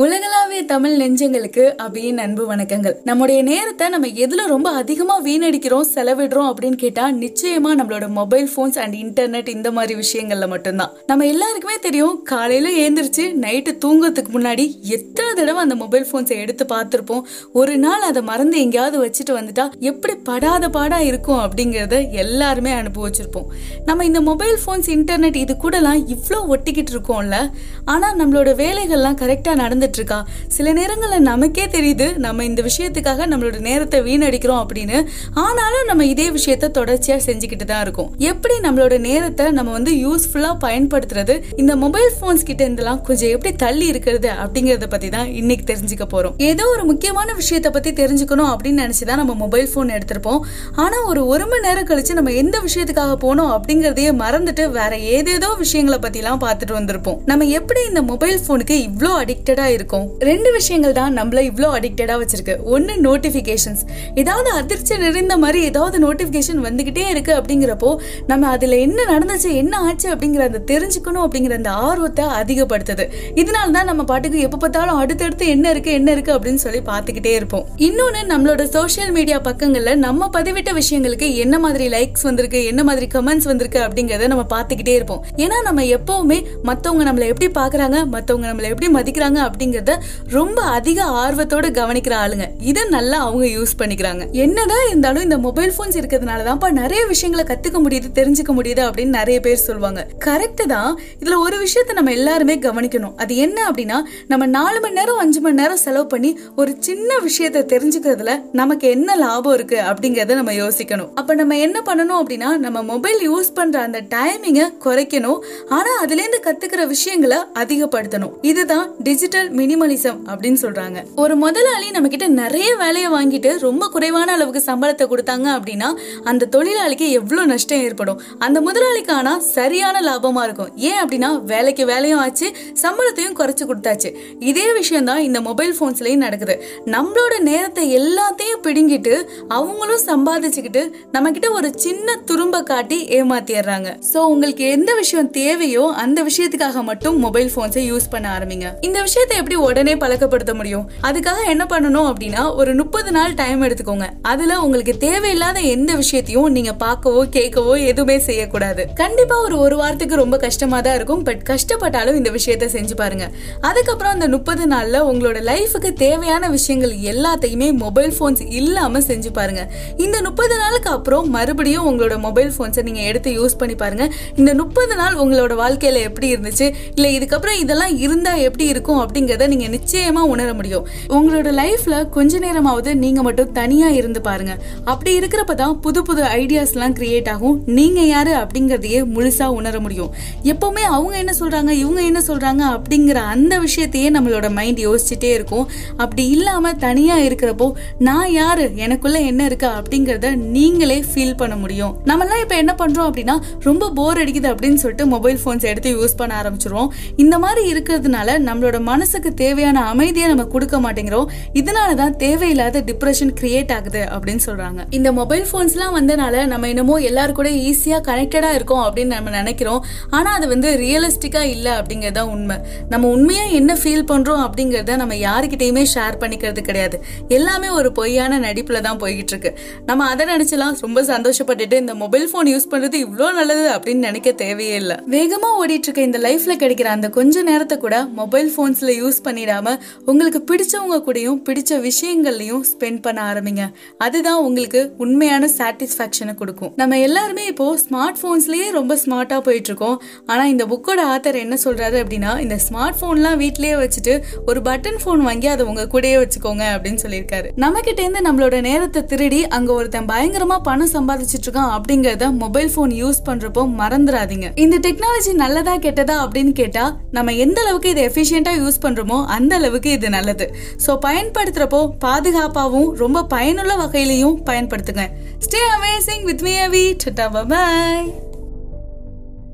உலகளாவிய தமிழ் நெஞ்சங்களுக்கு அபியின் அன்பு வணக்கங்கள். நம்முடைய நேரத்தை நம்ம எதுல ரொம்ப அதிகமா வீணடிக்கிறோம் செலவிடுறோம் அப்படின்னு கேட்டா நிச்சயமா நம்மளோட மொபைல் போன்ஸ் அண்ட் இன்டர்நெட் இந்த மாதிரி விஷயங்கள்ல மட்டும்தான். நம்ம எல்லாருக்குமே தெரியும் காலையில ஏந்திரிச்சு நைட்டு தூங்குறதுக்கு முன்னாடி எத்தனை தடவை அந்த மொபைல் போன்ஸை எடுத்து பார்த்திருப்போம். ஒரு நாள் அதை மறந்து எங்கேயாவது வச்சுட்டு வந்துட்டா எப்படி படாத பாடா இருக்கும் அப்படிங்கறத எல்லாருமே அனுபவிச்சிருப்போம். நம்ம இந்த மொபைல் போன்ஸ் இன்டர்நெட் இது கூடலாம் இவ்வளோ ஒட்டிக்கிட்டு இருக்கோம்ல. ஆனா நம்மளோட வேலைகள்லாம் கரெக்டா நடந்துட்டு இருக்கா சில நேரங்களில் நமக்கே தெரியுது நம்ம இந்த விஷயத்துக்காக நம்மளோட நேரத்தை வீணடிக்கிறோம் அப்படின்னு. ஆனாலும் நம்ம இதே விஷயத்த தொடர்ச்சியா செஞ்சுக்கிட்டு தான் இருக்கும். எப்படி நம்மளோட நேரத்தை நம்ம வந்து யூஸ்ஃபுல்லா பயன்படுத்துறது? இந்த மொபைல் போன்ஸ் கிட்ட இருந்தெல்லாம் கொஞ்சம் எப்படி தள்ளி இருக்கிறது அப்படிங்கறத பத்தி தான் இன்னைக்கு தெரிஞ்சுக்க போறோம். ஏதோ ஒரு முக்கியமான விஷயத்த பத்தி தெரிஞ்சுக்கணும் அப்படின்னு நினைச்சுதான் நம்ம மொபைல் போன் எடுத்திருப்போம். ஆனா ஒரு ஒரு மணி நேரம் கழிச்சு நம்ம எந்த விஷயத்துக்காக போனோம் அப்படிங்கறதையே மறந்துட்டு வேற ஏதேதோ விஷயங்களை பத்தி எல்லாம் பார்த்துட்டு வந்திருப்போம். நம்ம எப்படி இந்த மொபைல் போனுக்கு இவ்வளோ அடிக்டடா இருக்கும். ரெண்டு விஷயங்கள் தான் நம்மள இவ்வளோ அடிக்டடா வச்சிருக்கு. ஒன்னு நோட்டிபிகேஷன்ஸ் ஏதாவது அதிர்ச்சி நிறைந்த மாதிரி ஏதாவது நோட்டிபிகேஷன் வந்துகிட்டே இருக்கு அப்படிங்கிறப்போ நம்ம அதுல என்ன நடந்துச்சு என்ன ஆச்சு அப்படிங்கிற அந்த தெரிஞ்சுக்கணும் அப்படிங்கிற அந்த ஆர்வத்தை அதிகப்படுத்துது. இதனால தான் நம்ம பாட்டுக்கு எப்ப பார்த்தாலும் அடுத்தடுத்து என்ன இருக்கு என்ன இருக்கு அப்படின்னு சொல்லி பார்த்துக்கிட்டே இருப்போம். இன்னொன்னு நம்மளோட சோஷியல் மீடியா பக்கங்கள்ல நம்ம பதிவிட்ட விஷயங்களுக்கு என்ன மாதிரி லைக்ஸ் வந்திருக்கு என்ன மாதிரி கமெண்ட்ஸ் வந்திருக்கு அப்படிங்கறத நம்ம பார்த்துக்கிட்டே இருப்போம். ஏன்னா நம்ம எப்பவுமே மத்தவங்க நம்மளை எப்படி பாக்குறாங்க மத்தவங்க நம்மளை எப்படி மதிக்கிறாங்க அப்படிங்கறத ரொம்ப அதிக ஆர்வத்தோட கவனிக்கிற ஆளுங்க. இதை நல்லா அவங்க யூஸ் பண்ணிக்கிறாங்க. என்னதான் இருந்தாலும் இந்த மொபைல் போன்ஸ் இருக்கிறதுனால தான்ப்பா நிறைய விஷயங்களை கத்துக்க முடியுது தெரிஞ்சுக்க முடியுது அப்படின்னு நிறைய பேர் சொல்லுவாங்க. கரெக்ட் தான். இதுல ஒரு விஷயத்த நம்ம எல்லாருமே கவனிக்கணும். அது என்ன அப்படின்னா நம்ம நாலு மணி நேரம் அஞ்சு மணி நேரம் செலவு பண்ணி ஒரு சின்ன விஷயத்த தெரிஞ்சுக்கிறதுல நமக்கு என்ன லாபம் இருக்கு அப்படிங்கறத நம்ம யோசிக்கணும். அப்ப நம்ம என்ன பண்ணணும் அப்படின்னா நம்ம மொபைல் யூஸ் பண்ற அந்த டைமிங்க குறைக்கணும். ஆனா அதுல இருந்து கத்துக்கிற விஷயங்களை அதிகப்படுத்தணும். இதுதான் டிஜிட்டல் மினிமலிசம் அப்படின்னு சொல்றாங்க. ஒரு முதலாளி நம்ம கிட்ட நிறைய வேலையை வாங்கிட்டு ரொம்ப குறைவான அளவுக்கு சம்பளத்தை கொடுத்தாங்க அப்படின்னா அந்த தொழிலாளிக்கு எவ்வளவு நஷ்டம் ஏற்படும்? அந்த முதலாளிக்கு ஆனா சரியான லாபமா இருக்கும். ஏன் அப்படின்னா வேலைக்கு வேலையும் ஆச்சு சம்பளத்தையும் குறைச்சு கொடுத்தாச்சு. இதே விஷயம் தான் இந்த மொபைல் போன்ஸ்லயும் நடக்குது. நம்மளோட நேரத்தை எல்லாத்தையும் பிடுங்கிட்டு அவங்களும் சம்பாதிச்சுக்கிட்டு நம்ம கிட்ட ஒரு சின்ன துரும்ப காட்டி ஏமாத்திடுறாங்க. சோ உங்களுக்கு எந்த விஷயம் தேவையோ அந்த விஷயத்துக்காக மட்டும் மொபைல் போன்ஸை யூஸ் பண்ண ஆரம்பிங்க. இந்த விஷயத்தை எப்படி உடனே பழக்கப்படுத்த முடியும்? அதுக்காக என்ன பண்ணணும் அப்படின்னா ஒரு முப்பது நாள் டைம் எடுத்துக்கோங்க. அதுல உங்களுக்கு தேவையில்லாத எந்த விஷயத்தையும் நீங்க பார்க்கவோ கேட்கவோ எதுவுமே செய்யக்கூடாது. கண்டிப்பா ஒரு ஒரு வாரத்துக்கு ரொம்ப கஷ்டமா தான் இருக்கும். பட் கஷ்டப்பட்டாலும் இந்த விஷயத்த செஞ்சு பாருங்க. அதுக்கப்புறம் அந்த முப்பது நாள்ல உங்களோட லைஃபுக்கு தேவையான விஷயங்கள் எல்லாத்தையுமே மொபைல் போன்ஸ் இல்லாம செஞ்சு பாருங்க. இந்த முப்பது நாளுக்கு அப்புறம் மறுபடியும் உங்களோட மொபைல் போன்ஸை நீங்க எடுத்து யூஸ் பண்ணி பாருங்க. இந்த முப்பது நாள் உங்களோட வாழ்க்கையில எப்படி இருந்துச்சு? இல்ல இதுக்கப்புறம் இதெல்லாம் இருந்தா எப்படி இருக்கும் அப்படிங்கிறத நீங்க நிச்சயமா உணர முடியும். உங்களோட லைஃப்ல கொஞ்ச நேரமாவது நீங்க மட்டும் தனியா இருந்து பாருங்க. அப்படி இருக்கிறப்ப தான் புது புது ஐடியாஸ் எல்லாம் கிரியேட் ஆகும். நீங்க யாரு அப்படிங்கறதையே முழுசா உணர முடியும். எப்பவுமே அவங்க என்ன சொல்றாங்க இவங்க என்ன சொல்றாங்க அப்படிங்கிற அந்த விஷயத்தையே நம்மளோட மைண்ட் யோசிச்சுட்டே இருக்கும். அப்படி இல்லாம தனியா இருக்கிறப்போ நான் யாரு? எனக்குள்ள என்ன இருக்கு? அப்படிங்கறத நீங்களே ஃபீல் பண்ண முடியும். நம்மலாம் இப்ப என்ன பண்றோம் அப்படின்னா ரொம்ப போர் அடிக்குது அப்படின்னு சொல்லிட்டு மொபைல் போன்ஸ் எடுத்து யூஸ் பண்ண ஆரம்பிச்சிருவோம். இந்த மாதிரி இருக்கிறதுனால நம்மளோட மனசு மனசுக்கு தேவையான அமைதியை நம்ம கொடுக்க மாட்டேங்கிறோம். இதனால தான் தேவையில்லாத டிப்ரெஷன் கிரியேட் ஆகுது அப்படின்னு சொல்றாங்க. இந்த மொபைல் ஃபோன்ஸ்லாம் வந்தனால நம்ம என்னமோ எல்லாரும் கூட ஈஸியாக கனெக்டடா இருக்கோம் அப்படின்னு நம்ம நினைக்கிறோம். ஆனால் அது வந்து ரியலிஸ்டிக்காக இல்லை அப்படிங்கிறது தான் உண்மை. நம்ம உண்மையாக என்ன ஃபீல் பண்ணுறோம் அப்படிங்கிறத நம்ம யாருக்கிட்டேயுமே ஷேர் பண்ணிக்கிறது கிடையாது. எல்லாமே ஒரு பொய்யான நடிப்புல தான் போய்கிட்டு இருக்கு. நம்ம அதை நினச்சலாம் ரொம்ப சந்தோஷப்பட்டுட்டு இந்த மொபைல் ஃபோன் யூஸ் பண்றது இவ்வளோ நல்லது அப்படின்னு நினைக்க தேவையே இல்லை. வேகமாக ஓடிட்டு இருக்க இந்த லைஃப்ல கிடைக்கிற அந்த கொஞ்ச நேரத்தை கூட மொபைல் ஃபோன்ஸில் யூஸ் யூஸ் பண்ணிடாம உங்களுக்கு பிடிச்சவங்க கூடயும் பிடிச்ச விஷயங்கள்லயும் ஸ்பெண்ட் பண்ண ஆரம்பிங்க. அதுதான் உங்களுக்கு உண்மையான சாட்டிஸ்ஃபேக்ஷனை கொடுக்கும். நம்ம எல்லாருமே இப்போ ஸ்மார்ட் ஃபோன்ஸ்லேயே ரொம்ப ஸ்மார்ட்டாக போயிட்டு இருக்கோம் ஆனா இந்த புக்கோட ஆத்தர் என்ன சொல்றாரு அப்படின்னா இந்த ஸ்மார்ட் ஃபோன்லாம் வீட்லேயே வச்சுட்டு ஒரு பட்டன் ஃபோன் வாங்கி அதை உங்க கூடயே வச்சுக்கோங்க அப்படின்னு சொல்லியிருக்காரு. நம்ம இருந்து நம்மளோட நேரத்தை திருடி அங்க ஒருத்தன் பயங்கரமா பணம் சம்பாதிச்சிட்டு இருக்கான் அப்படிங்கிறத மொபைல் ஃபோன் யூஸ் பண்ணுறப்போ மறந்துடாதீங்க இந்த டெக்னாலஜி நல்லதா கெட்டதா அப்படின்னு கேட்டால் நம்ம எந்த அளவுக்கு இதை எஃபிஷியண்டாக யூஸ் பண்றோமோ அந்த அளவுக்கு இது நல்லது. ஸோ பயன்படுத்துகிறப்போ பாதுகாப்பாகவும் ரொம்ப பயனுள்ள வகையிலையும் பயன்படுத்துங்க. Stay amazing with me Avi tata bye